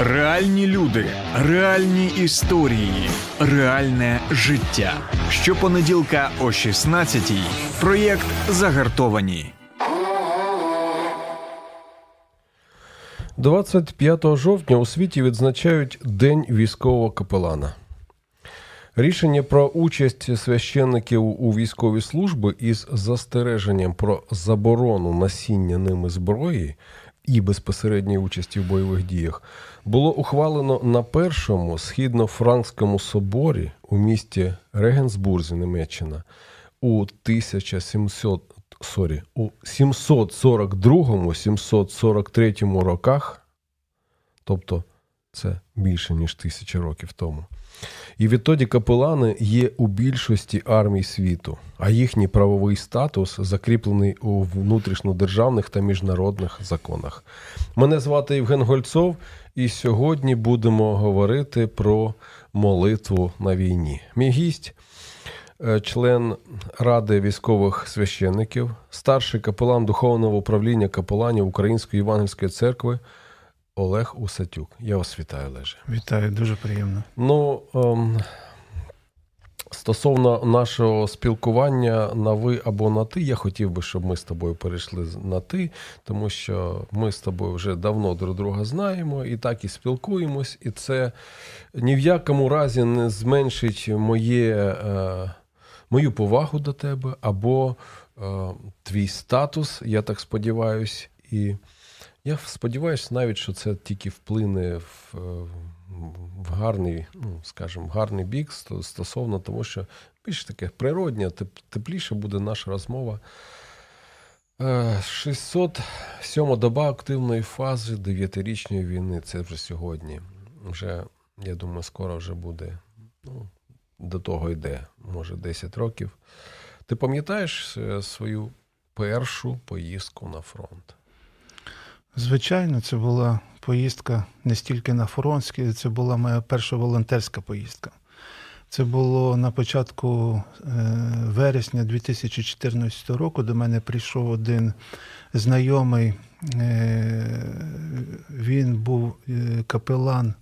Реальні люди, реальні історії, реальне життя. Щопонеділка о 16-й. Проєкт Загартовані. 25 жовтня у світі відзначають День військового капелана. Рішення про участь священників у військовій службі із застереженням про заборону носіння ними зброї і безпосередньої участі в бойових діях було ухвалено на першому східно-франкському соборі у місті Регенсбурзі, Німеччина у 1700 sorry, у 742-743 роках, тобто це більше ніж тисяча років тому. І відтоді капелани є у більшості армій світу, а їхній правовий статус закріплений у внутрішньодержавних та міжнародних законах. Мене звати Євген Гольцов, і сьогодні будемо говорити про молитву на війні. Мій гість. Е, член Ради військових священників, старший капелан Духовного управління капеланів Української Євангельської церкви Олег Усатюк. Я вас вітаю, Олеже. Вітаю, дуже приємно. Ну, ем, стосовно нашого спілкування на ви або на ти, я хотів би, щоб ми з тобою перейшли на ти, тому що ми з тобою вже давно друг друга знаємо і так і спілкуємось, і це ні в якому разі не зменшить моє. Е, мою повагу до тебе, або е, твій статус, я так сподіваюся. І я сподіваюся навіть, що це тільки вплине в в гарний, ну, скажімо, гарний бік стосовно того, що більш таке природня, тепліше буде наша розмова. 607 е, доба активної фази 9-річної війни. Це вже сьогодні. Вже, я думаю, скоро вже буде ну, до того йде, може, 10 років. Ти пам'ятаєш е, свою першу поїздку на фронт? Звичайно, це була поїздка не стільки на фронт, це була моя перша волонтерська поїздка. Це було на початку е, вересня 2014 року. До мене прийшов один знайомий, е, він був капелан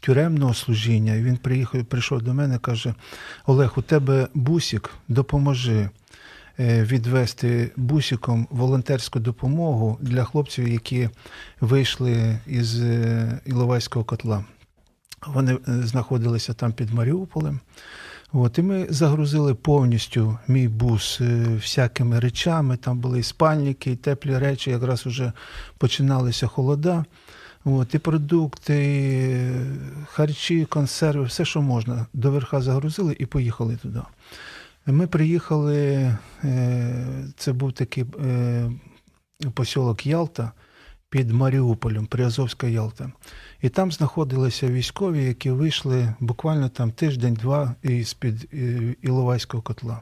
тюремного служіння. Він приїхав, прийшов до мене каже: Олег, у тебе бусік, допоможи е, відвести бусіком волонтерську допомогу для хлопців, які вийшли із е, Іловайського котла. Вони е, знаходилися там під Маріуполем. От, І ми загрузили повністю мій бус всякими речами. Там були і спальники, і теплі речі, якраз вже починалися холода. От, І продукти, і харчі, консерви, все, що можна, до верха загрузили і поїхали туди. Ми приїхали, е, це був такий е, посілок Ялта під Маріуполем, Приазовська Ялта. І там знаходилися військові, які вийшли буквально там тиждень-два із-під е, Іловайського котла.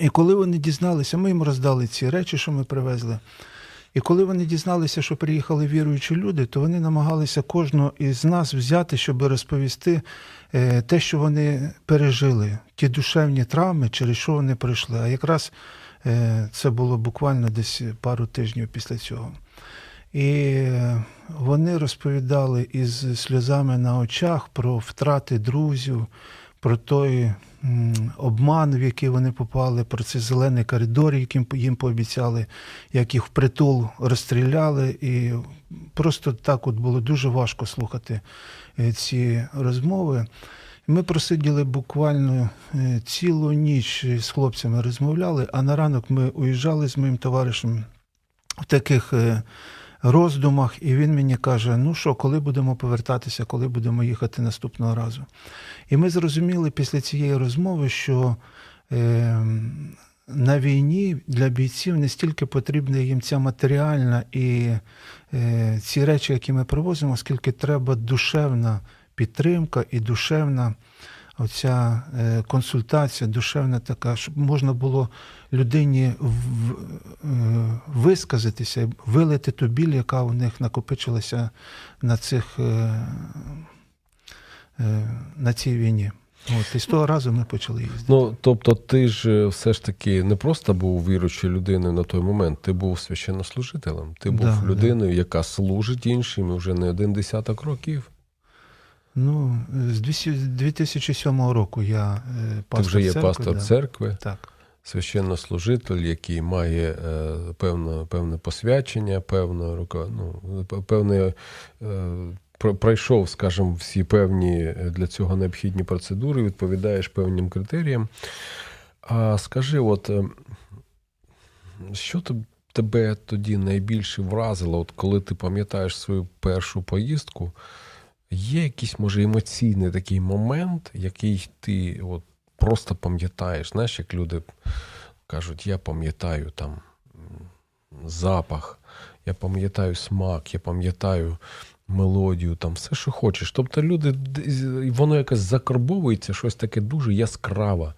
І коли вони дізналися, ми їм роздали ці речі, що ми привезли. І коли вони дізналися, що приїхали віруючі люди, то вони намагалися кожного із нас взяти, щоб розповісти е, те, що вони пережили, ті душевні травми, через що вони пройшли. А якраз е, це було буквально десь пару тижнів після цього. І вони розповідали із сльозами на очах про втрати друзів, про той обман, в який вони попали, про цей зелений коридор, яким їм пообіцяли, як їх впритул розстріляли. І просто так от було дуже важко слухати е, ці розмови. Ми просиділи буквально е, цілу ніч з хлопцями розмовляли, а на ранок ми уїжджали з моїм товаришем в таких е, роздумах, і він мені каже: ну що, коли будемо повертатися, коли будемо їхати наступного разу. І ми зрозуміли після цієї розмови, що е, на війні для бійців не стільки потрібна їм ця матеріальна і е, ці речі, які ми привозимо, скільки треба душевна підтримка і душевна оця е, консультація, душевна така, щоб можна було людині е, висказатися, вилити ту біль, яка у них накопичилася на цих, е, на цій війні. От, І з того разу ми почали їздити. Ну, тобто, ти ж все ж таки не просто був віруючою людиною на той момент, ти був священнослужителем. Ти був Да, людиною, яка служить іншим вже не один десяток років. Ну, з 2007 року я е, Ти вже є церкви, пастор да. церкви, Так. священнослужитель, який має е, певне, певне посвячення, певне, рука- ну, певне, е, пройшов, скажімо, всі певні для цього необхідні процедури, відповідаєш певним критеріям. А скажи, от е, що тоб- тебе тоді найбільше вразило, от коли ти пам'ятаєш свою першу поїздку? Є якийсь, може, емоційний такий момент, який ти от просто пам'ятаєш. Знаєш, як люди кажуть, я пам'ятаю там запах, я пам'ятаю смак, я пам'ятаю мелодію, там все, що хочеш. Тобто люди, воно якось закарбовується, щось таке дуже яскраве,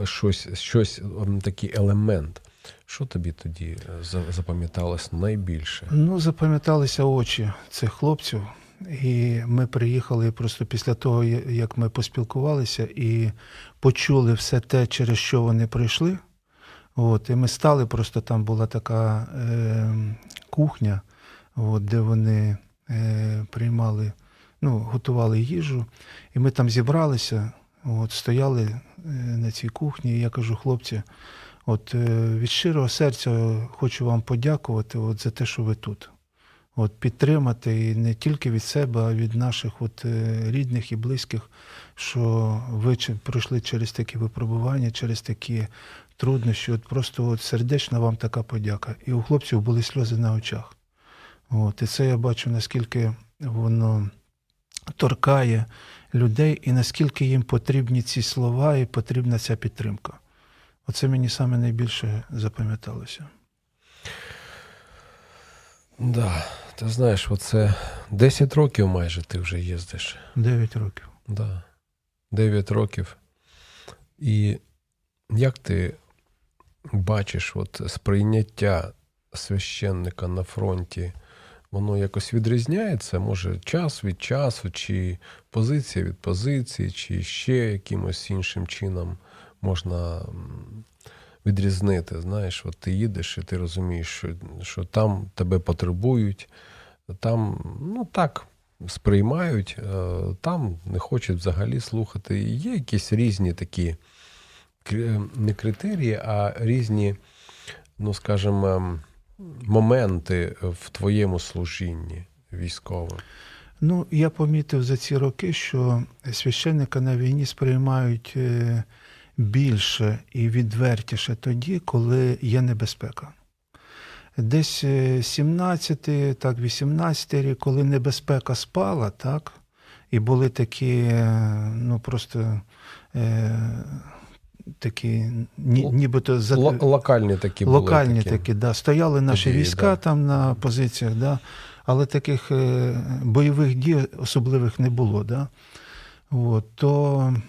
е, щось, щось такий елемент. Що тобі тоді е, запам'яталось найбільше? Ну, запам'яталися очі цих хлопців. І ми приїхали просто після того, як ми поспілкувалися і почули все те, через що вони пройшли. От, і ми стали, просто там була така е, кухня, от, де вони е, приймали, ну, готували їжу. І ми там зібралися, от, стояли е, на цій кухні, і я кажу, хлопці, от е, від щирого серця хочу вам подякувати от, за те, що ви тут. От, підтримати і не тільки від себе, а від наших от, е, рідних і близьких, що ви пройшли через такі випробування, через такі труднощі. От просто от сердечна вам така подяка. І у хлопців були сльози на очах. От, і це я бачу, наскільки воно торкає людей, і наскільки їм потрібні ці слова і потрібна ця підтримка. Оце мені саме найбільше запам'яталося. Да, ти знаєш, оце 10 років майже ти вже їздиш. Дев'ять років. Да. 9 років. І як ти бачиш от сприйняття священника на фронті, воно якось відрізняється? Може, час від часу, чи позиція від позиції, чи ще якимось іншим чином можна відрізнити? Знаєш, от ти їдеш і ти розумієш, що, що там тебе потребують, там, ну так, сприймають, е, там не хочуть взагалі слухати. Є якісь різні такі не критерії, а різні, ну скажімо, моменти в твоєму служінні військовим. Ну, я помітив за ці роки, що священника на війні сприймають е, більше і відвертіше тоді, коли є небезпека. Десь е, 17, так, 18 рік, коли небезпека спала, так, і були такі, е, ну просто е, такі, ні, нібито за, Л- локальні такі були. локальні такі, да. Стояли наші події, війська да. там на позиціях, да. але таких е, бойових дій особливих не було. Да. От, то е,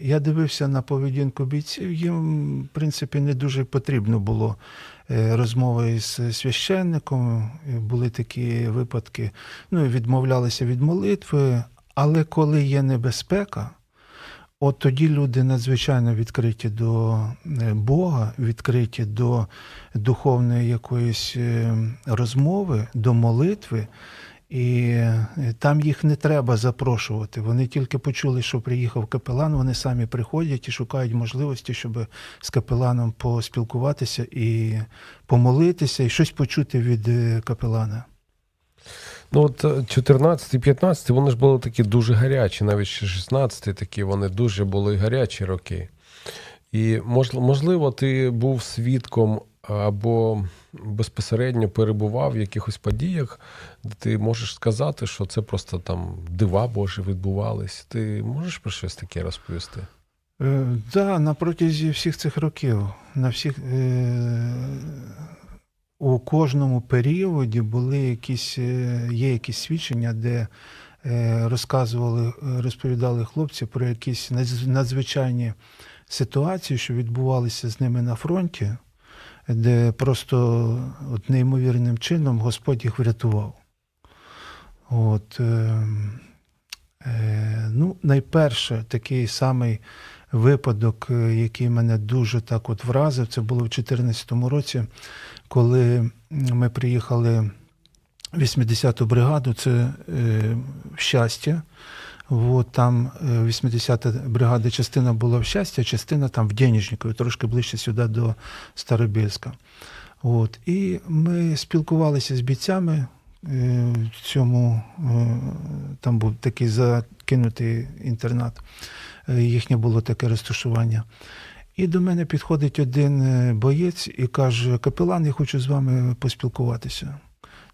я дивився на поведінку бійців, їм, в принципі, не дуже потрібно було е, розмови із священником. Були такі випадки, ну, відмовлялися від молитви, але коли є небезпека, От тоді люди надзвичайно відкриті до е, Бога, відкриті до духовної якоїсь е, розмови, до молитви, і е, там їх не треба запрошувати. Вони тільки почули, що приїхав капелан, вони самі приходять і шукають можливості, щоб з капеланом поспілкуватися і помолитися, і щось почути від е, капелана. Ну, от 14-15 вони ж були такі дуже гарячі, навіть ще 16 такі, вони дуже були гарячі роки. І можливо, ти був свідком або безпосередньо перебував в якихось подіях, де ти можеш сказати, що це просто там дива Божі відбувались. Ти можеш про щось таке розповісти? Е, да, на протязі всіх цих років, на всіх, е, у кожному періоді були якісь, е, є якісь свідчення, де е, розказували, розповідали хлопці про якісь надз- надзвичайні ситуації, що відбувалися з ними на фронті, де просто от неймовірним чином Господь їх врятував. От, е, Ну, найперше, такий самий випадок, який мене дуже так от вразив, це було в 2014 році, коли ми приїхали в 80-ту бригаду, це щастя. От, там 80-та е, бригада частина була в щастя, частина там в Денежникові, трошки ближче сюди до Старобільська. От. І ми спілкувалися з бійцями. Е, в цьому е, там був такий закинутий інтернат, їхнє було таке розташування. І до мене підходить один боєць і каже: Капелан, я хочу з вами поспілкуватися.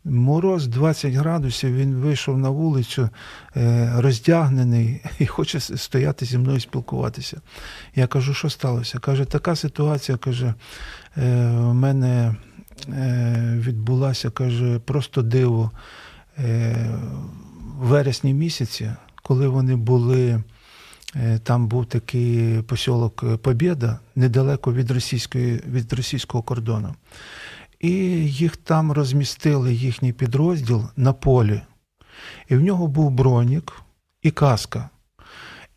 Мороз 20 градусів, він вийшов на вулицю е, роздягнений і хоче стояти зі мною спілкуватися. Я кажу, що сталося? Каже, така ситуація, каже, у «Е, мене е, відбулася, каже, просто диво в вересні місяці, коли вони були. Там був такий посілок Побєда недалеко від російської, від російського кордону. І їх там розмістили їхній підрозділ на полі. І в нього був бронік і каска.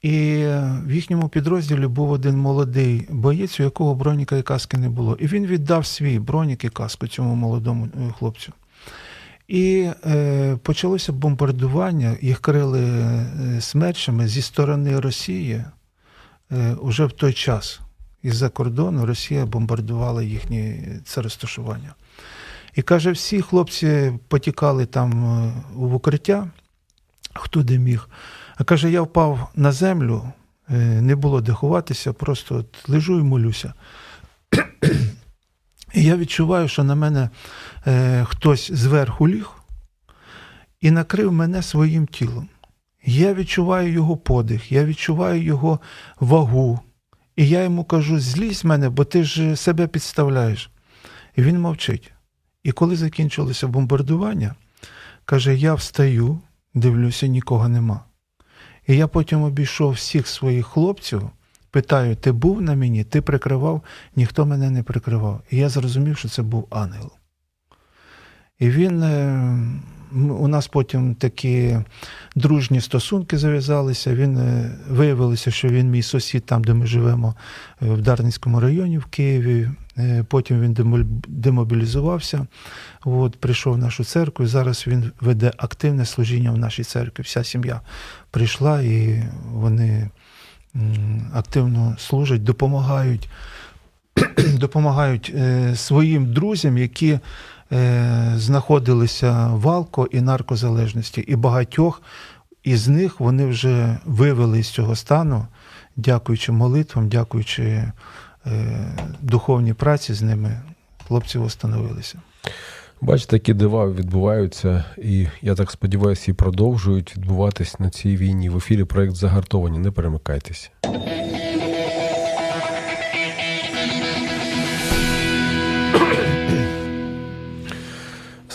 І в їхньому підрозділі був один молодий боєць, у якого броніка і каски не було. І він віддав свій бронік і каску цьому молодому е, хлопцю. І е, почалося бомбардування, їх крили е, смерчами зі сторони Росії е, уже в той час із-за кордону Росія бомбардувала їхнє це розташування. І каже, всі хлопці потікали там е, в укриття, хто де міг. А каже, я впав на землю, е, не було де ховатися, просто от лежу і молюся. І я відчуваю, що на мене е, хтось зверху ліг і накрив мене своїм тілом. Я відчуваю його подих, я відчуваю його вагу, і я йому кажу: злізь мене, бо ти ж себе підставляєш. І він мовчить. І коли закінчилося бомбардування, каже: Я встаю, дивлюся, нікого нема. І я потім обійшов всіх своїх хлопців, питаю: ти був на мені, ти прикривав, ніхто мене не прикривав. І я зрозумів, що це був ангел. І він е, у нас потім такі дружні стосунки зав'язалися. Він е, виявилося, що він мій сусід, там, де ми живемо, е, в Дарницькому районі в Києві. Е, потім він демобілізувався, от, прийшов в нашу церкву. Зараз він веде активне служіння в нашій церкві. Вся сім'я прийшла і вони активно служать, допомагають. Допомагають своїм друзям, які знаходилися в алко і наркозалежності, і багатьох із них вони вже вивели з цього стану, дякуючи молитвам, дякуючи е, духовній праці з ними, хлопці встановилися. Бачите, такі дива відбуваються, і я так сподіваюся, і продовжують відбуватись на цій війні. В ефірі проект загартовані. Не перемикайтеся.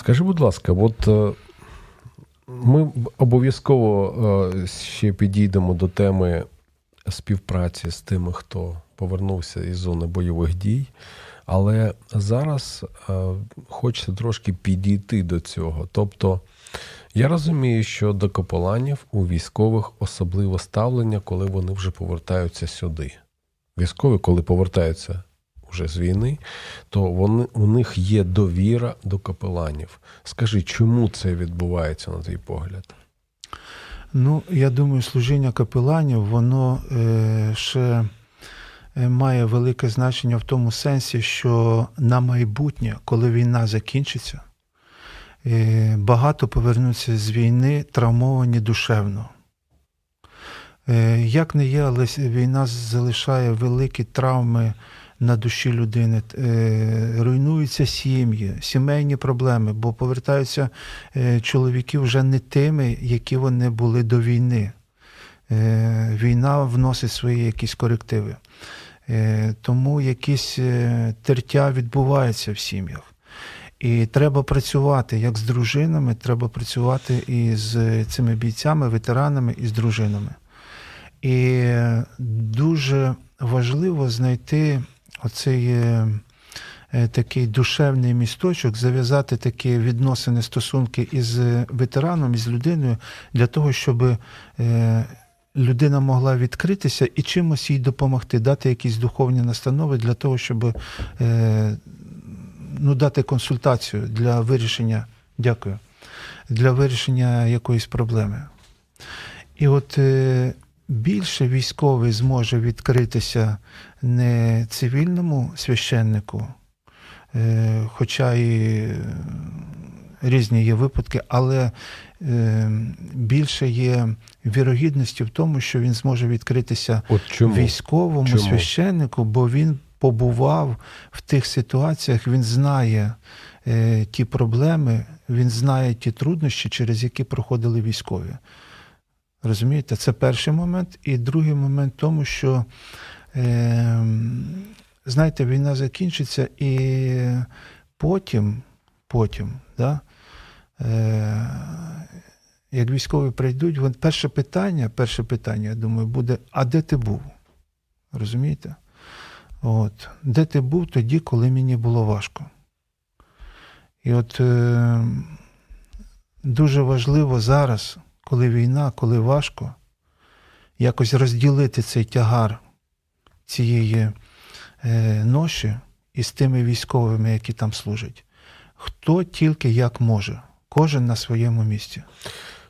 Скажи, будь ласка, от е, ми обов'язково е, ще підійдемо до теми співпраці з тими, хто повернувся із зони бойових дій. Але зараз е, хочеться трошки підійти до цього. Тобто я розумію, що до капеланів у військових особливе ставлення, коли вони вже повертаються сюди. Військові, коли повертаються вже з війни, то вони, у них є довіра до капеланів. Скажи, чому це відбувається на твій погляд? Ну, я думаю, служіння капеланів, воно е, ще е, має велике значення в тому сенсі, що на майбутнє, коли війна закінчиться, е, багато повернуться з війни травмовані душевно. Е, як не є, але війна залишає великі травми на душі людини, е, руйнуються сім'ї, сімейні проблеми, бо повертаються е, чоловіки вже не тими, які вони були до війни. Е, війна вносить свої якісь корективи. Тому якісь тертя відбуваються в сім'ях. І треба працювати як з дружинами, треба працювати і з цими бійцями, ветеранами і з дружинами. І дуже важливо знайти оцей е, такий душевний місточок, зав'язати такі відносини, стосунки із ветераном, із людиною, для того, щоб е, людина могла відкритися і чимось їй допомогти, дати якісь духовні настанови для того, щоб е, ну, дати консультацію для вирішення, дякую, для вирішення якоїсь проблеми. І от більше військовий зможе відкритися не цивільному священнику, е, хоча і різні є випадки, але е, більше є вірогідності в тому, що він зможе відкритися От чому? військовому чому? священнику, бо він побував в тих ситуаціях, він знає е, ті проблеми, він знає ті труднощі, через які проходили військові. Розумієте, це перший момент. І другий момент в тому, що, е, знаєте, війна закінчиться, і потім, потім, да, е, як військові прийдуть, вон, перше питання, перше питання, я думаю, буде: а де ти був? Розумієте? От, Де ти був тоді, коли мені було важко? І от е, дуже важливо зараз коли війна, коли важко, якось розділити цей тягар цієї е, ноші із тими військовими, які там служать. Хто тільки як може, кожен на своєму місці.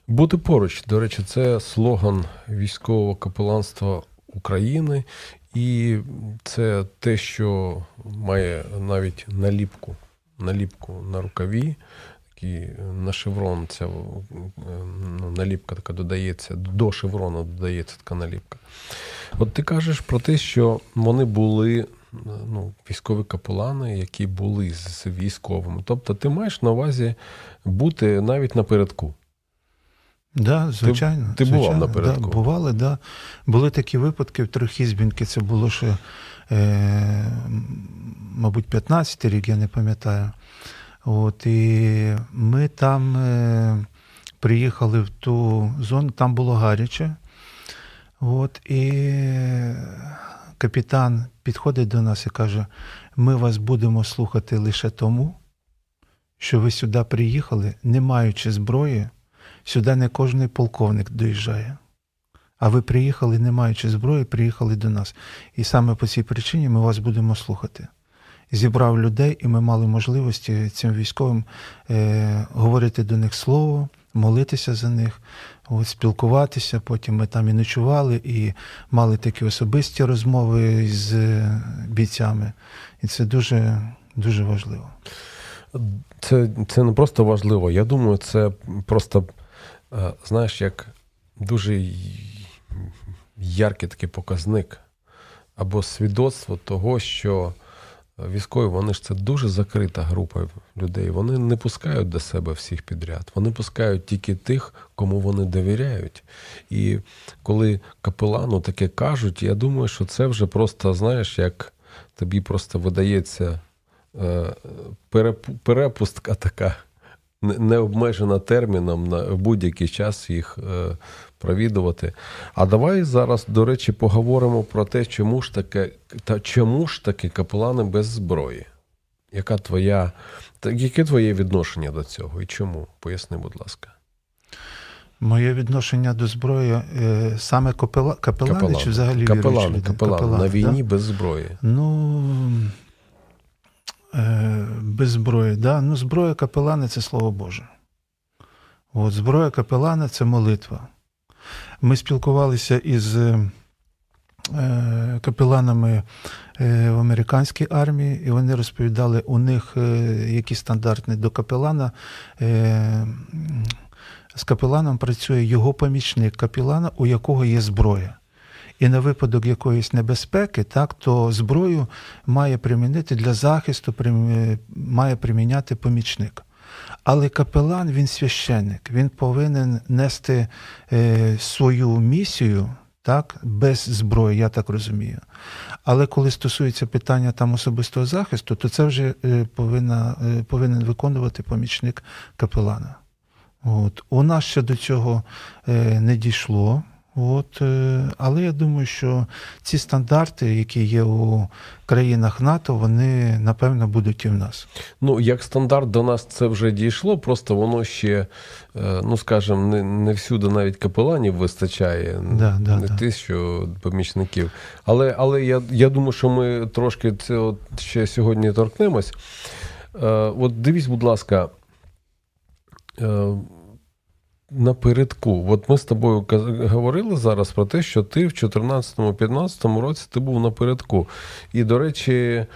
Бути поруч, до речі, це слоган військового капеланства України, і це те, що має навіть наліпку, наліпку на рукаві такий на шеврон ця ну, наліпка така додається, до шеврону додається така наліпка. От ти кажеш про те, що вони були ну, військові капелани, які були з військовими. Тобто ти маєш на увазі бути навіть напередку. Да, звичайно. Ти, ти звичайно, бував напередку? Да, бували, да. Були такі випадки в Трохізбінки, це було ще, е, мабуть, 15-й рік, я не пам'ятаю. От, І ми там е, приїхали в ту зону, там було гаряче. От, І капітан підходить до нас і каже: ми вас будемо слухати лише тому, що ви сюди приїхали, не маючи зброї, сюди не кожен полковник доїжджає. А ви приїхали, не маючи зброї, приїхали до нас. І саме по цій причині ми вас будемо слухати зібрав людей, і ми мали можливості цим військовим е, говорити до них слово, молитися за них, от, спілкуватися. Потім ми там і ночували, і мали такі особисті розмови з бійцями. І це дуже, дуже важливо. Це, Це не просто важливо. Я думаю, це просто, е, знаєш, як дуже яркий такий показник або свідоцтво того, що Військові, вони ж це дуже закрита група людей. Вони не пускають до себе всіх підряд. Вони пускають тільки тих, кому вони довіряють. І коли капелану таке кажуть, я думаю, що це вже просто, знаєш, як тобі просто видається е, перепустка така, не обмежена терміном на будь-який час їх е, провідувати. А давай зараз, до речі, поговоримо про те, чому ж таке, та чому ж таки капелани без зброї? Яка твоя, Яке твоє відношення до цього і чому? Поясни, будь ласка. Моє відношення до зброї е, саме капела, капелани Капелан. чи взагалі капелани, капелани, капелани на війні да? без зброї. Ну е, без зброї, да. Ну, зброя капелани це слово Боже. От зброя капелана це молитва. Ми спілкувалися із е, капеланами е, в американській армії, і вони розповідали, у них е, які стандартні до капелана. З капеланом працює його помічник капелана, у якого є зброя. І на випадок якоїсь небезпеки, так, то зброю має примінити для захисту, має приміняти помічник. Але капелан він священник, він повинен нести е, свою місію так, без зброї, я так розумію. Але коли стосується питання там особистого захисту, то це вже е, повинна, е, повинен виконувати помічник капелана. От. У нас ще до цього е, не дійшло. От, е, але я думаю, що ці стандарти, які є у країнах НАТО, вони напевно будуть і в нас. Ну, як стандарт до нас це вже дійшло, просто воно ще, е, ну скажімо, не, не всюди навіть капеланів вистачає, Да, да, не да. тисячу помічників. Але, але я, я думаю, що ми трошки це от ще сьогодні торкнемось. Е, От дивись, будь ласка. Напередку, от ми з тобою говорили зараз про те, що ти в 2014-2015 році ти був напередку. І, до речі,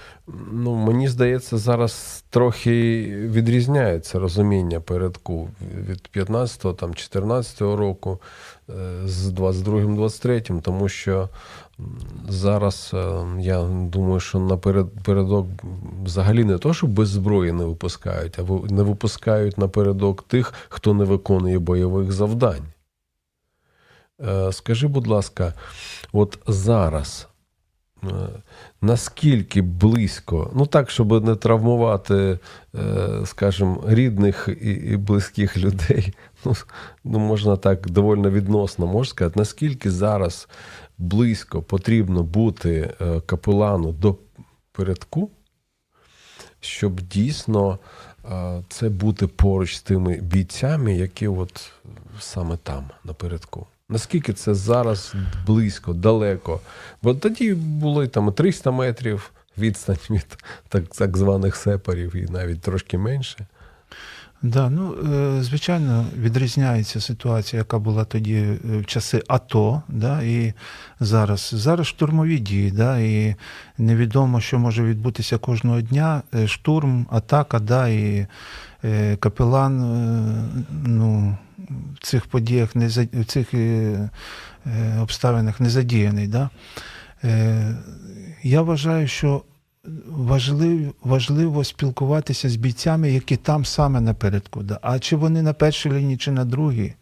ну, мені здається, зараз трохи відрізняється розуміння передку від 15-го, там, 14-го року е, з 22-23, тому що зараз е, я думаю, що напередок взагалі не то, що без зброї не випускають, а не випускають напередок тих, хто не виконує бойових завдань. Е, Скажи, будь ласка, от зараз е, наскільки близько, ну так, щоб не травмувати, скажімо, рідних і, близьких людей, ну, ну можна так доволі відносно можна сказати, наскільки зараз близько потрібно бути е, капелану до передку, щоб дійсно е, це бути поруч з тими бійцями, які от саме там, напередку. Наскільки це зараз близько, далеко? Бо тоді були там 300 метрів відстань від так, так званих сепарів і навіть трошки менше. Да, ну, е, звичайно, відрізняється ситуація, яка була тоді е, в часи АТО, да, і зараз. Зараз штурмові дії, да, і невідомо, що може відбутися кожного дня. Е, Штурм, атака, да, і капелан ну, в цих подіях, не в цих обставинах не задіяний. Да. Я вважаю, що важливо, важливо спілкуватися з бійцями, які там саме напередку. Да. А чи вони на першій лінії, чи на другій?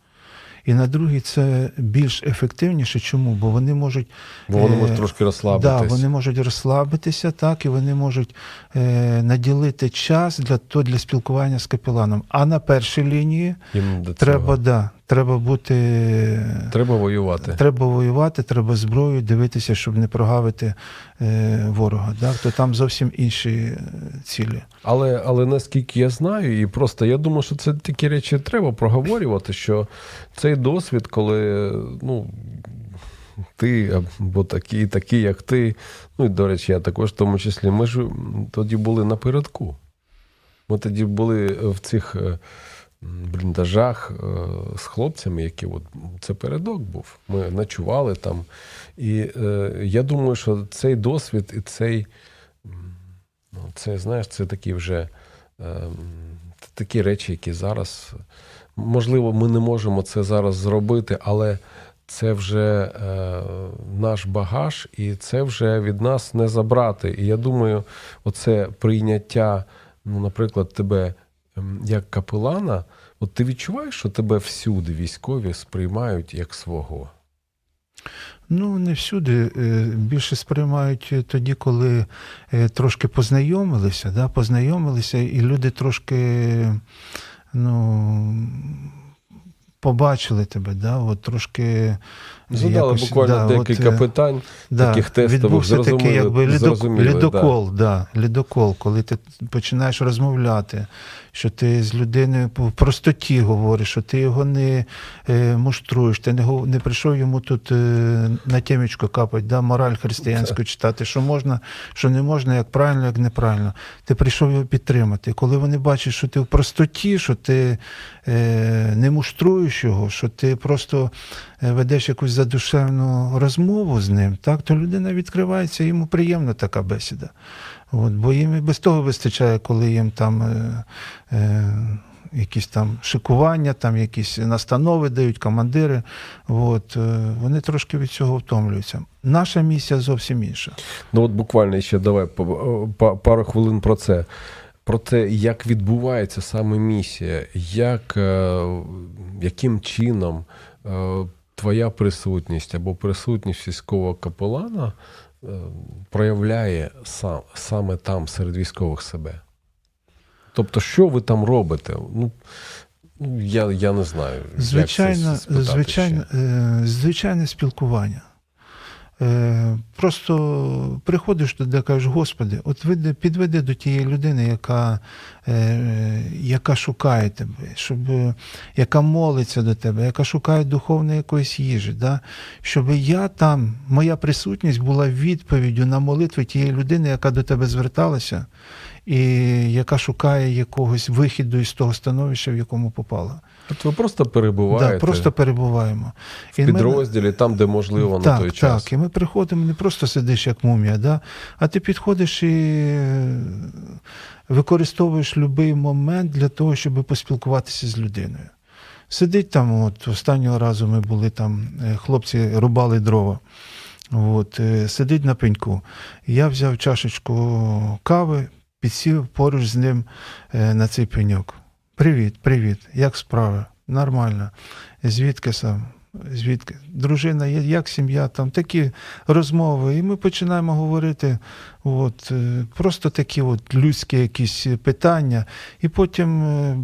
І на другій це більш ефективніше. Чому? Бо вони можуть. Бо вони е, можуть трошки розслабитись. Да, вони можуть розслабитися, так, і вони можуть е, наділити час для, то, для спілкування з капеланом. А на першій лінії Їм треба, да, треба бути. треба воювати. Треба воювати, треба зброю, дивитися, щоб не прогавити е, ворога. Так? То там зовсім інші е, цілі. Але, але наскільки я знаю, і просто я думаю, що це такі речі треба проговорювати, що цей досвід, коли ну, ти або такі, такі, як ти, ну і до речі, я також в тому числі, ми ж тоді були напередку. Ми тоді були в цих е, бліндажах е, з хлопцями, які от, це передок був. Ми ночували там. І е, я думаю, що цей досвід і цей. Ну, це, знаєш, це такі вже ем, такі речі, які зараз. Можливо, ми не можемо це зараз зробити, але це вже е, наш багаж, і це вже від нас не забрати. І я думаю, оце прийняття, ну, наприклад, тебе як капелана, от ти відчуваєш, що тебе всюди військові сприймають як свого. Ну, не всюди. Е, Більше сприймають тоді, коли е, трошки познайомилися, да, познайомилися, і люди трошки ну, побачили тебе, да, от трошки. Задали якось, буквально да, декілька от, е, питань. Да, таких тестових, відбувся такий якби лідок, лідокол, да. лідокол, коли ти починаєш розмовляти, що ти з людиною в простоті говориш, що ти його не е, муштруєш, ти не, не прийшов йому тут е, на темечко капати, да, мораль християнську читати, що можна, що не можна, як правильно, як неправильно. Ти прийшов його підтримати. Коли вони бачать, що ти в простоті, що ти е, не муштруєш його, що ти просто е, ведеш якусь задушевну розмову з ним, так, то людина відкривається, йому приємна така бесіда. От, бо їм і без того вистачає, коли їм там е, е, якісь там шикування, там якісь настанови дають, командири. От, е, вони трошки від цього втомлюються. Наша місія зовсім інша. Ну от буквально ще давай пару хвилин про це. Про те, як відбувається саме місія, як, е, яким чином е, твоя присутність або присутність військового капелана е, проявляє сам, саме там серед військових себе. Тобто, що ви там робите? Ну, Я я не знаю. Звичайно, як це звичайно, ще. звичайне спілкування. Е, просто приходиш туди, кажеш, Господи, от види, підведи до тієї людини, яка е, яка шукає тебе, щоб, яка молиться до тебе, яка шукає духовної якоїсь їжі. Да? Щоб я там, моя присутність була відповіддю на молитви тієї людини, яка до тебе зверталася, і яка шукає якогось вихіду із того становища, в якому попала. От ви просто перебуваєте Да, просто перебуваємо. в підрозділі, ми... там, де можливо так, на той час. Так, і ми приходимо, не просто сидиш як мумія, да? а ти підходиш і використовуєш будь-який момент для того, щоб поспілкуватися з людиною. Сидить там, от останнього разу ми були там, е, хлопці рубали дрова. От, е, Сидить на пеньку. Я взяв чашечку кави, підсів поруч з ним е, на цей пеньок. Привіт, привіт, як справи? Нормально. Звідки сам? Звідки? Дружина є, як сім'я, там такі розмови. І ми починаємо говорити от, е, просто такі от людські якісь питання. І потім е,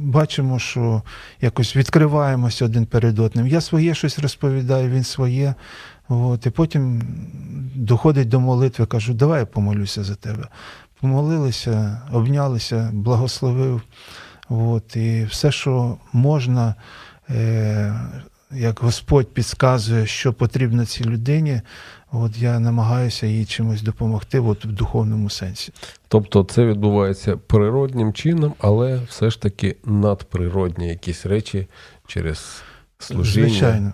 бачимо, що якось відкриваємося один перед одним. Я своє щось розповідаю, він своє. От, І потім доходить до молитви, кажу, давай я помолюся за тебе помолилися, обнялися, благословив. От, І все, що можна, е, як Господь підказує, що потрібно цій людині, от я намагаюся їй чимось допомогти от, в духовному сенсі. Тобто це відбувається природнім чином, але все ж таки надприродні якісь речі через. Служіння звичайно.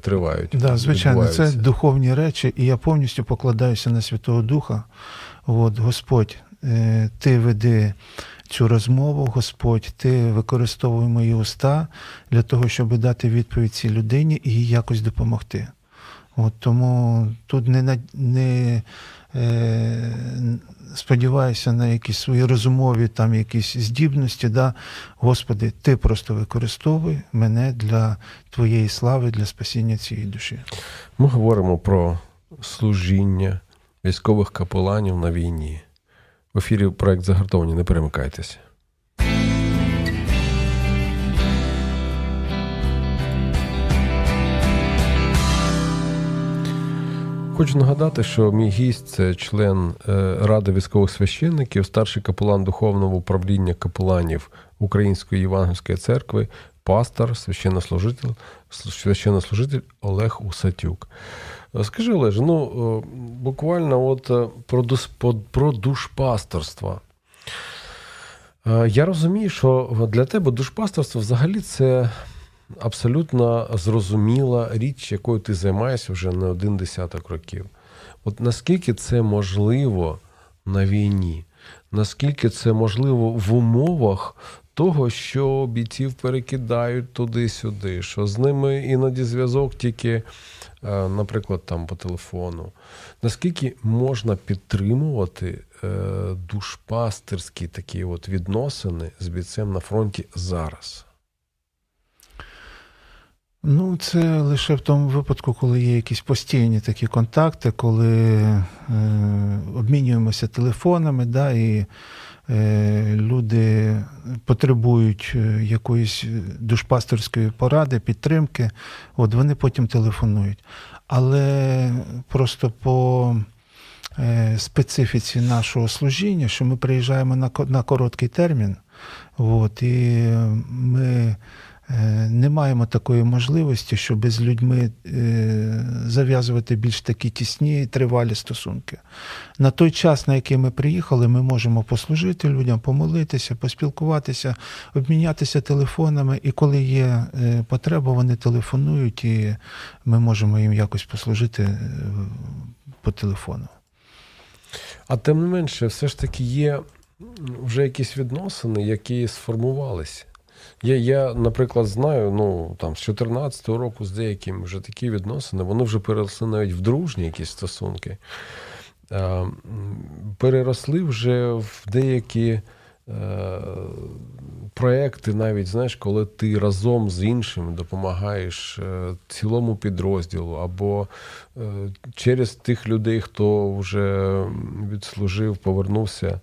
тривають. Да, Звичайно, це духовні речі, і я повністю покладаюся на Святого Духа. От, Господь, е, ти веди цю розмову, Господь, ти використовуй мої уста для того, щоб дати відповідь цій людині і їй якось допомогти. От Тому тут не не е, сподіваюся на якісь свої розумові там якісь здібності. Да? Господи, Ти просто використовуй мене для Твоєї слави, для спасіння цієї душі. Ми говоримо про служіння військових капеланів на війні. В ефірі проект загартовані. Не перемикайтеся. Хочу нагадати, що мій гість це член е, Ради військових священників, старший капелан Духовного управління капеланів Української Євангельської церкви, пастор, священнослужитель, священнослужитель Олег Усатюк. Скажи, Олеже, ну е, буквально от е, про про душпасторство. Е, я розумію, що для тебе душпасторство взагалі це абсолютно зрозуміла річ, якою ти займаєшся вже не один десяток років. От наскільки це можливо на війні? Наскільки це можливо в умовах того, що бійців перекидають туди-сюди, що з ними іноді зв'язок тільки Е, наприклад, там по телефону. Наскільки можна підтримувати е, душпастерські такі от відносини з бійцем на фронті зараз? Ну, це лише в тому випадку, коли є якісь постійні такі контакти, коли е, обмінюємося телефонами, да, і Е, люди потребують е, якоїсь душпастерської поради, підтримки, от вони потім телефонують. Але просто по е, специфіці нашого служіння, що ми приїжджаємо на на короткий термін, от, і ми не маємо такої можливості, щоб з людьми е, зав'язувати більш такі тісні тривалі стосунки. На той час, на який ми приїхали, ми можемо послужити людям, помолитися, поспілкуватися, обмінятися телефонами. І коли є е, потреба, вони телефонують, і ми можемо їм якось послужити по телефону. А тим не менше, все ж таки є вже якісь відносини, які сформувалися. Я, я, наприклад, знаю, ну там з 14 року з деякими вже такі відносини, вони вже переросли навіть в дружні якісь стосунки. Е, переросли вже в деякі е, проекти, навіть знаєш, коли ти разом з іншими допомагаєш е, цілому підрозділу, або е, через тих людей, хто вже відслужив, повернувся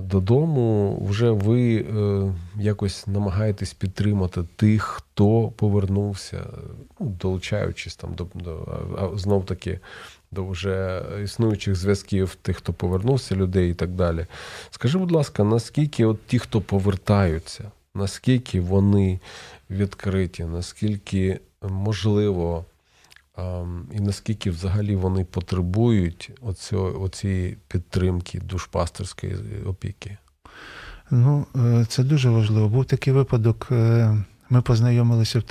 додому, вже ви е, якось намагаєтесь підтримати тих, хто повернувся, ну, долучаючись там до, до знов таки до вже існуючих зв'язків тих, хто повернувся, людей і так далі. Скажи, будь ласка, наскільки от ті, хто повертаються, наскільки вони відкриті, наскільки можливо, і наскільки взагалі вони потребують оцієї підтримки душпастерської опіки? Ну, е, це дуже важливо. Був такий випадок. Е, ми познайомилися в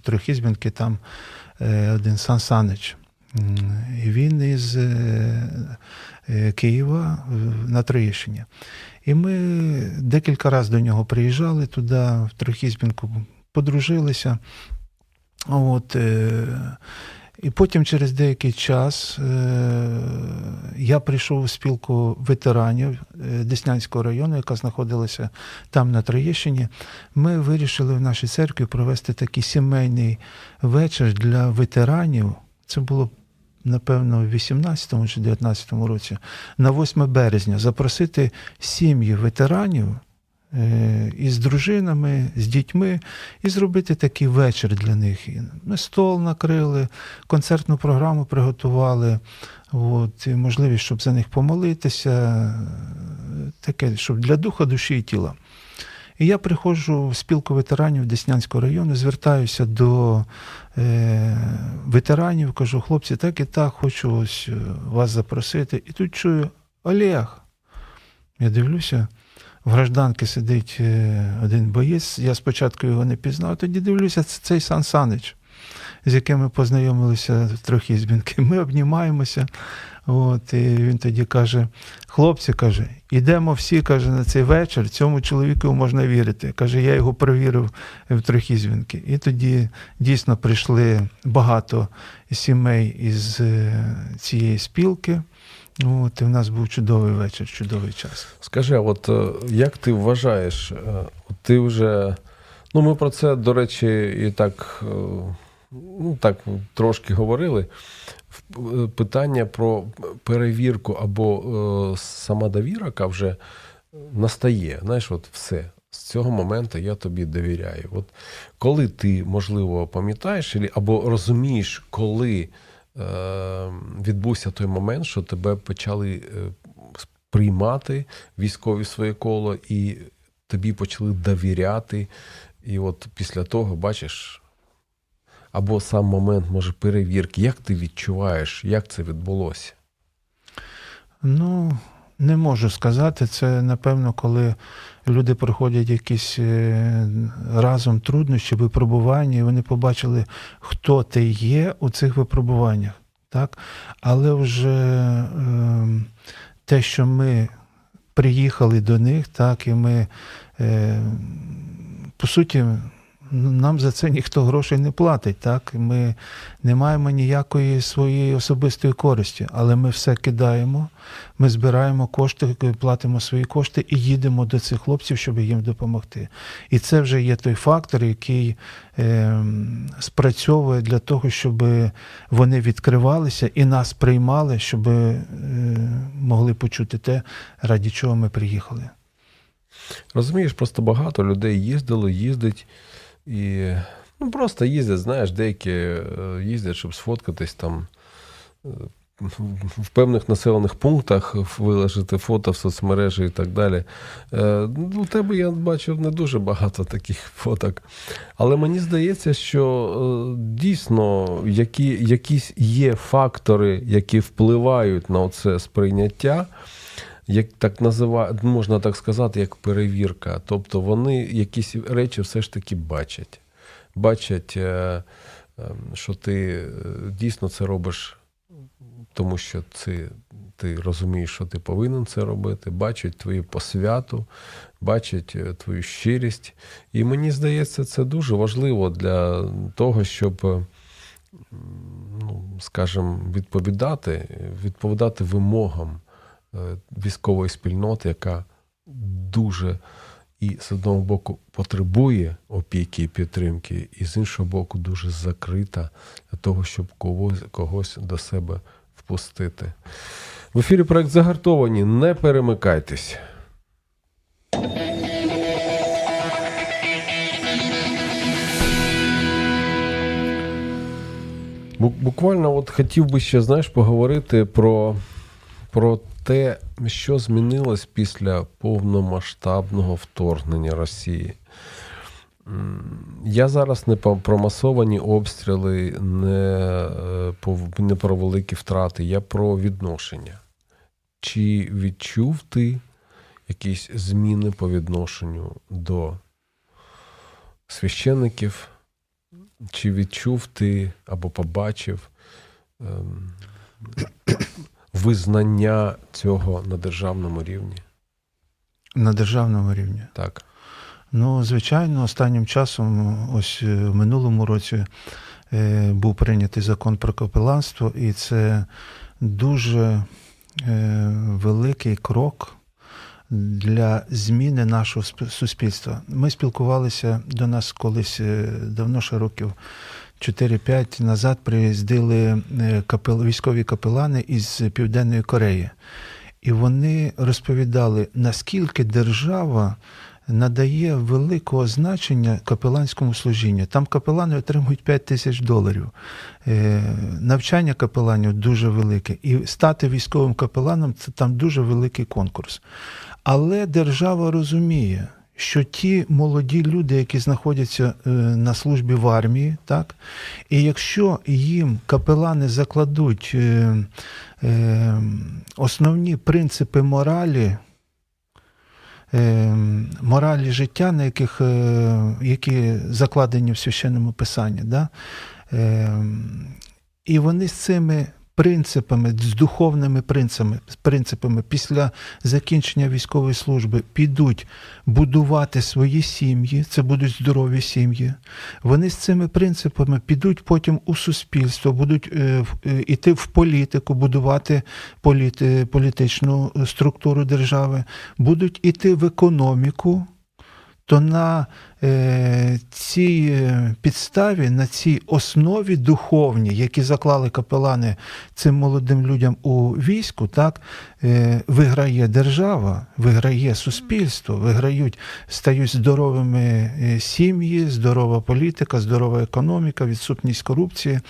Трохізбінки, там е, один Сан Санич. І він із Києва на Троєщині. І ми декілька разів до нього приїжджали туди, в Трохізбінку, подружилися. От, і потім через деякий час е, я прийшов у спілку ветеранів е, Деснянського району, яка знаходилася там на Троєщині. Ми вирішили в нашій церкві провести такий сімейний вечір для ветеранів. Це було. Напевно, в 18 чи 19 році, на 8 березня, запросити сім'ї ветеранів із дружинами, з дітьми, і зробити такий вечір для них. Ми стол накрили, концертну програму приготували, от, і можливість, щоб за них помолитися, таке, щоб для духа, душі і тіла. І я приходжу в спілку ветеранів Деснянського району, звертаюся до е, ветеранів, кажу, хлопці, так і так, хочу ось е, вас запросити. І тут чую Олег. Я дивлюся в гражданки сидить е, один боєць. Я спочатку його не пізнав, тоді дивлюся, це цей Сан Санич, з яким ми познайомилися трохи з бінки. Ми обнімаємося. От, І він тоді каже: хлопці, каже, ідемо всі каже, на цей вечір, цьому чоловіку можна вірити. Каже, я його перевірив в Трохізвінки. І тоді дійсно прийшли багато сімей із е, цієї спілки. От і в нас був чудовий вечір, чудовий час. Скажи, от е, як ти вважаєш, е, ти вже. Ну, ми про це, до речі, і так е, ну, так трошки говорили. Питання про перевірку або сама довіра, яка вже настає. Знаєш, от все. З цього моменту я тобі довіряю. От Коли ти, можливо, пам'ятаєш або розумієш, коли відбувся той момент, що тебе почали е, приймати військові своє коло, і тобі почали довіряти. І от після того, бачиш, або сам момент, може, перевірки, як ти відчуваєш, як це відбулося? Ну, не можу сказати. Це, напевно, коли люди проходять якісь е, разом труднощі, випробування, і вони побачили, хто ти є у цих випробуваннях. Так? Але вже е, те, що ми приїхали до них, так, і ми, е, по суті, нам за це ніхто грошей не платить. Так? Ми не маємо ніякої своєї особистої користі, але ми все кидаємо, ми збираємо кошти, платимо свої кошти і їдемо до цих хлопців, щоб їм допомогти. І це вже є той фактор, який е, спрацьовує для того, щоб вони відкривалися і нас приймали, щоб е, могли почути те, раді чого ми приїхали. Розумієш, просто багато людей їздило, їздить. І ну, просто їздять, знаєш, деякі е, їздять, щоб сфоткатись там. Е, в певних населених пунктах виложити фото в соцмережі і так далі. Е, у тебе я бачив не дуже багато таких фоток. Але мені здається, що дійсно які, якісь є фактори, які впливають на це сприйняття як так назива, можна так сказати, як перевірка. Тобто вони якісь речі все ж таки бачать. Бачать, е, ем, що ти е, дійсно це робиш, тому що це, ти розумієш, що ти повинен це робити, бачать твою посвяту, бачать е, твою щирість. І мені здається, це дуже важливо для того, щоб. Ну, скажімо, відповідати, відповідати вимогам Е, військової спільноти, яка дуже і з одного боку потребує опіки і підтримки, і з іншого боку, дуже закрита для того, щоб когось, когось до себе впустити. В ефірі проект загартовані. Не перемикайтесь. Буквально от хотів би ще знаєш, поговорити про про те, що змінилось після повномасштабного вторгнення Росії. Я зараз не про масовані обстріли, не, е, не про великі втрати, я про відношення. Чи відчув ти якісь зміни по відношенню до священників? Чи відчув ти або побачив ем, визнання цього на державному рівні? На державному рівні? Так. Ну, звичайно, останнім часом, ось е, в минулому році, е, був прийнятий закон про капеланство, і це дуже е, великий крок для зміни нашого суспільства. Ми спілкувалися до нас колись давно ще років 4-5 назад. Приїздили капел, військові капелани із Південної Кореї, і вони розповідали, наскільки держава надає великого значення капеланському служінню. Там капелани отримують 5 тисяч доларів. Е, навчання капеланів дуже велике. І стати військовим капеланом це там дуже великий конкурс. Але держава розуміє. Що ті молоді люди, які знаходяться е, на службі в армії, так, і якщо їм капелани закладуть е, основні принципи моралі, моралі життя, на яких, е, які закладені в священному писанні. Да? І вони з цими принципами, з духовними принципами, принципами після закінчення військової служби підуть будувати свої сім'ї, це будуть здорові сім'ї. Вони з цими принципами підуть потім у суспільство, будуть е, е, іти в політику, будувати політи, політичну структуру держави, будуть іти в економіку то на е, цій е, підставі, на цій основі духовній, які заклали капелани цим молодим людям у війську, так е, виграє держава, виграє суспільство, виграють, стають здоровими е, сім'ї, здорова політика, здорова економіка, відсутність корупції.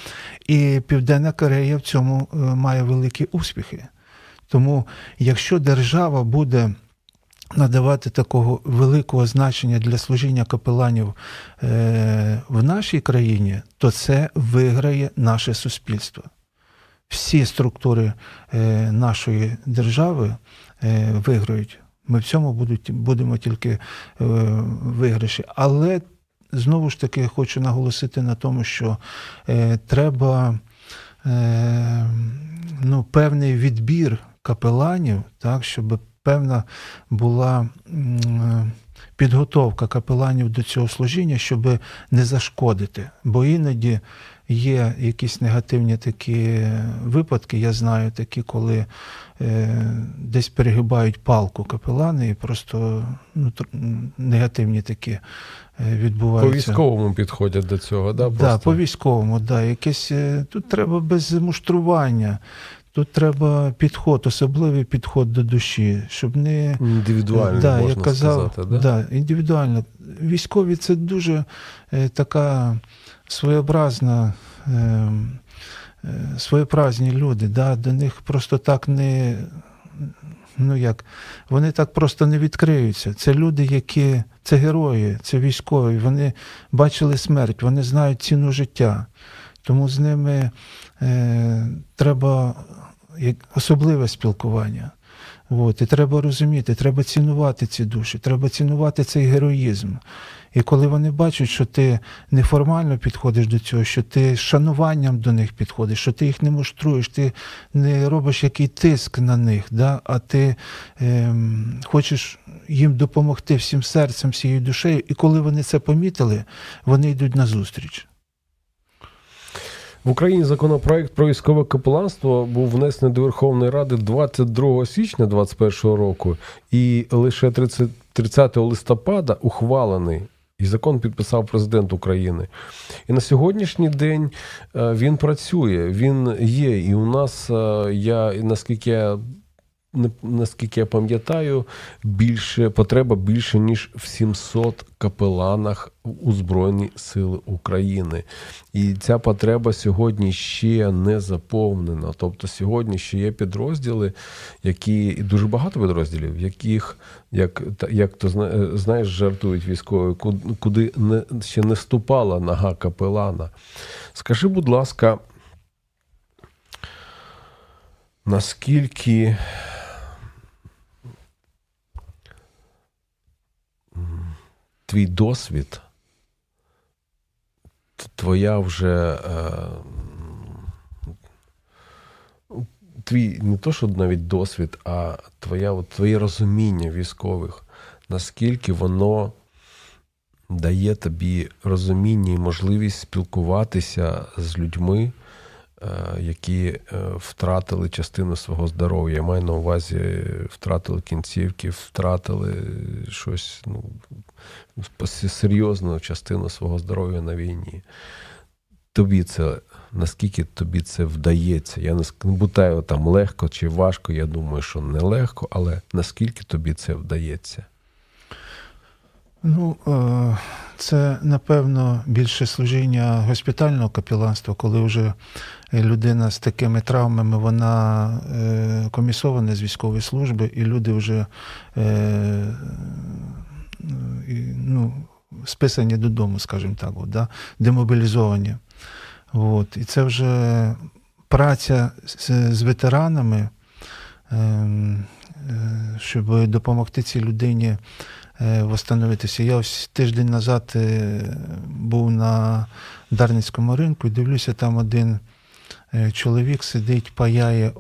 І Південна Корея в цьому е, має великі успіхи. Тому, якщо держава буде надавати такого великого значення для служіння капеланів е, в нашій країні, то це виграє наше суспільство. Всі структури е, нашої держави е, виграють. Ми в цьому будемо тільки виграші. Але знову ж таки хочу наголосити на тому, що треба ну, певний відбір капеланів, так, щоб певна була підготовка капеланів до цього служіння, щоб не зашкодити. Бо іноді є якісь негативні такі випадки, я знаю такі, коли е, десь перегибають палку капелани і просто ну, негативні такі е, відбуваються. По військовому підходять до цього, да? Так, да, по військовому, да. Якесь, е, тут треба без муштрування. Тут треба підход, особливий підход до душі, щоб не індивідуально да, можна я казав, сказати, да? Да, індивідуально. Військові це дуже е, така своєобразна, е, е, своєобразні люди. Да? До них просто так не. Ну як, вони так просто не відкриються. Це люди, які це герої, це військові. Вони бачили смерть, вони знають ціну життя. Тому з ними е, треба особливе спілкування. От, І треба розуміти, треба цінувати ці душі, треба цінувати цей героїзм. І коли вони бачать, що ти неформально підходиш до цього, що ти з шануванням до них підходиш, що ти їх не муштруєш, ти не робиш який тиск на них, да? а ти ем, хочеш їм допомогти всім серцем, всією душею. І коли вони це помітили, вони йдуть на зустріч. В Україні законопроект про військове капеланство був внесений до Верховної Ради 22 січня 2021 року, і лише 30, 30 листопада ухвалений. І закон підписав президент України. І на сьогоднішній день е, він працює, він є. І у нас, е, я наскільки я наскільки я пам'ятаю, більше потреба більше ніж в 700 капеланах у Збройні Сили України. І ця потреба сьогодні ще не заповнена. Тобто сьогодні ще є підрозділи, які і дуже багато підрозділів, яких, як як то знаєш, жартують військові, куди не ще не ступала нога капелана. Скажи, будь ласка. Наскільки твій досвід, твоя вже е, твій не то, що навіть досвід, а твоя, от, твоє розуміння військових, наскільки воно дає тобі розуміння і можливість спілкуватися з людьми, які е, втратили частину свого здоров'я. Я маю на увазі, втратили кінцівки, втратили щось ну, серйозну частину свого здоров'я на війні. Тобі це, наскільки тобі це вдається? Я не бутаю там легко чи важко, я думаю, що не легко, але наскільки тобі це вдається? Ну, е, це напевно більше служіння госпітального капіланства, коли вже людина з такими травмами, вона е, комісована з військової служби, і люди вже е, ну, списані додому, скажімо так, от, да, демобілізовані. От. І це вже праця з, ветеранами, ем, щоб допомогти цій людині. Е, встановитися. Я ось тиждень назад е, був на Дарницькому ринку і дивлюся, там один е, чоловік сидить, паяє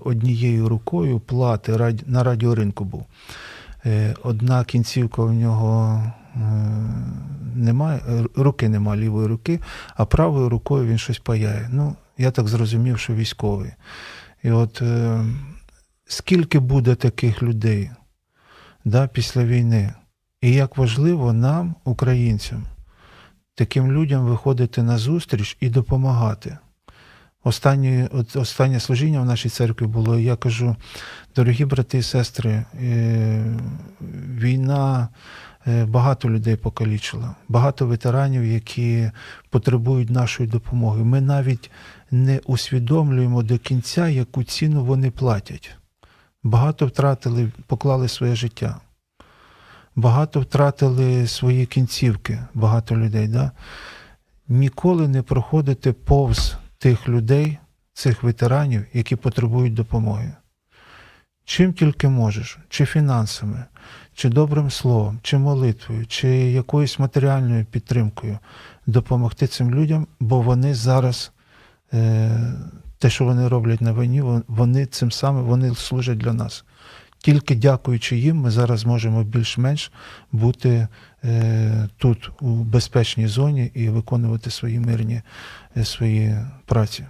однією рукою плати на радіоринку був. Одна кінцівка у нього немає, руки немає лівої руки, а правою рукою він щось паяє. Ну, я так зрозумів, що військовий. І от скільки буде таких людей? да, після війни. І як важливо нам, українцям, таким людям виходити на зустріч і допомагати. Останнє от, останнє служіння в нашій церкві було, я кажу, дорогі брати і сестри, е, війна е, багато людей покалічила, багато ветеранів, які потребують нашої допомоги. Ми навіть не усвідомлюємо до кінця, яку ціну вони платять. Багато втратили, поклали своє життя. Багато втратили свої кінцівки, багато людей. Да? Ніколи не проходити повз тих людей, цих ветеранів, які потребують допомоги. Чим тільки можеш, чи фінансами, чи добрим словом, чи молитвою, чи якоюсь матеріальною підтримкою допомогти цим людям, бо вони зараз е, те, що вони роблять на війні, вони цим самим вони служать для нас. Тільки дякуючи їм, ми зараз можемо більш-менш бути е, тут у безпечній зоні і виконувати свої мирні е, свої праці.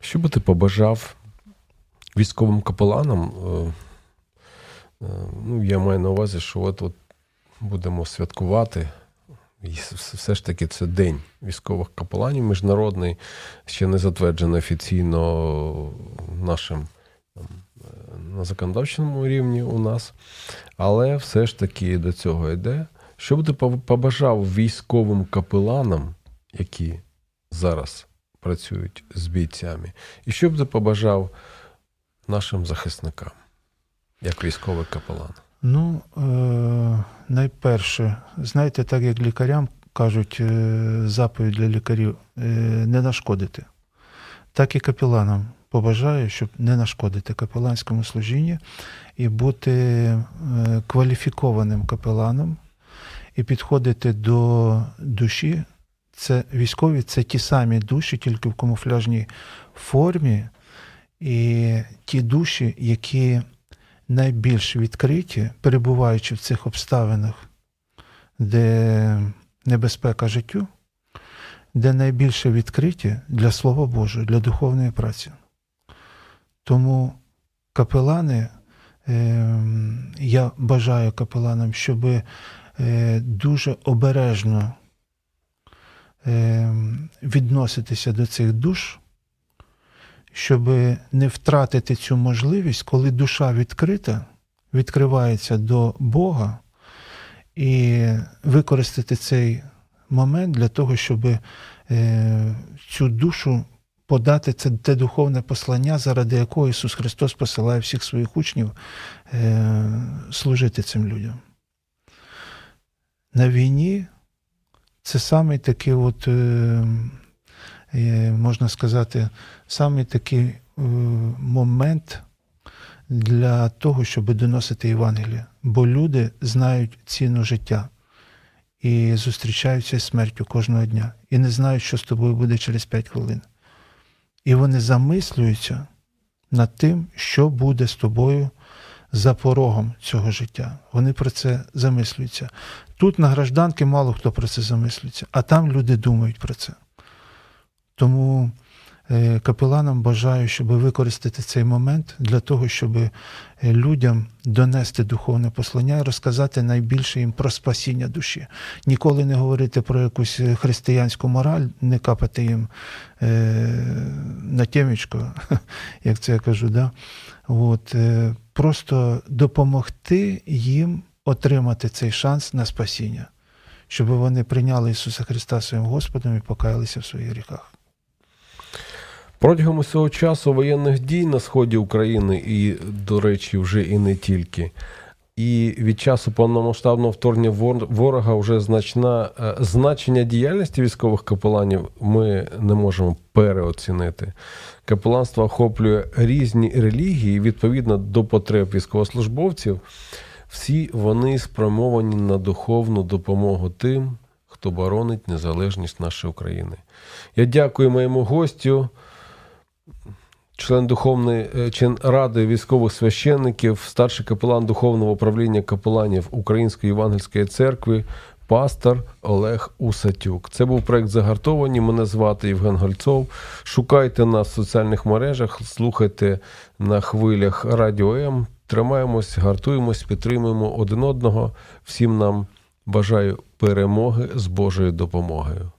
Що би ти побажав військовим капеланам? Е, е, ну, Я маю на увазі, що от, от будемо святкувати. І все ж таки це день військових капеланів міжнародний, ще не затверджений офіційно нашим на законодавчому рівні у нас, але все ж таки до цього йде. Що би ти побажав військовим капеланам, які зараз працюють з бійцями, і що б ти побажав нашим захисникам, як військовий капелан? Ну, е- найперше, знаєте, так як лікарям кажуть, е- заповідь для лікарів е- не нашкодити, так і капеланам побажаю, щоб не нашкодити капеланському служінні і бути е, кваліфікованим капеланом і підходити до душі. Це військові, це ті самі душі, тільки в камуфляжній формі, і ті душі, які найбільш відкриті, перебуваючи в цих обставинах, де небезпека життю, де найбільше відкриті для Слова Божого, для духовної праці. Тому капелани, ем, я бажаю капеланам, щоб е, дуже обережно ем, відноситися до цих душ, щоб не втратити цю можливість, коли душа відкрита, відкривається до Бога, і використати цей момент для того, щоб е, цю душу подати це те духовне послання, заради якого Ісус Христос посилає всіх своїх учнів е, служити цим людям. На війні це саме такий, от, е, можна сказати, саме такий е, момент для того, щоб доносити Євангелія. Бо люди знають ціну життя і зустрічаються з смертю кожного дня, і не знають, що з тобою буде через 5 хвилин. І вони замислюються над тим, що буде з тобою за порогом цього життя. Вони про це замислюються. Тут на гражданки мало хто про це замислюється, а там люди думають про це. Тому е, капеланам бажаю, щоб використати цей момент для того, щоб е, людям донести духовне послання і розказати найбільше їм про спасіння душі. Ніколи не говорити про якусь е, християнську мораль, не капати їм на темечко, як це я кажу. Да? От, е, Просто допомогти їм отримати цей шанс на спасіння, щоб вони прийняли Ісуса Христа своїм Господом і покаялися в своїх гріхах. Протягом усього часу воєнних дій на сході України і, до речі, вже і не тільки. І від часу повномасштабного вторгнення ворога вже значна е, значення діяльності військових капеланів ми не можемо переоцінити. Капеланство охоплює різні релігії відповідно до потреб військовослужбовців. Всі вони спрямовані на духовну допомогу тим, хто боронить незалежність нашої України. Я дякую моєму гостю член Духовної е, член ради військових священників, старший капелан Духовного управління капеланів Української Євангельської церкви, пастор Олег Усатюк. Це був проект Загартовані. Мене звати Євген Гольцов. Шукайте нас в соціальних мережах, слухайте на хвилях Радіо М. Тримаємось, гартуємось, підтримуємо один одного. Всім нам бажаю перемоги з Божою допомогою.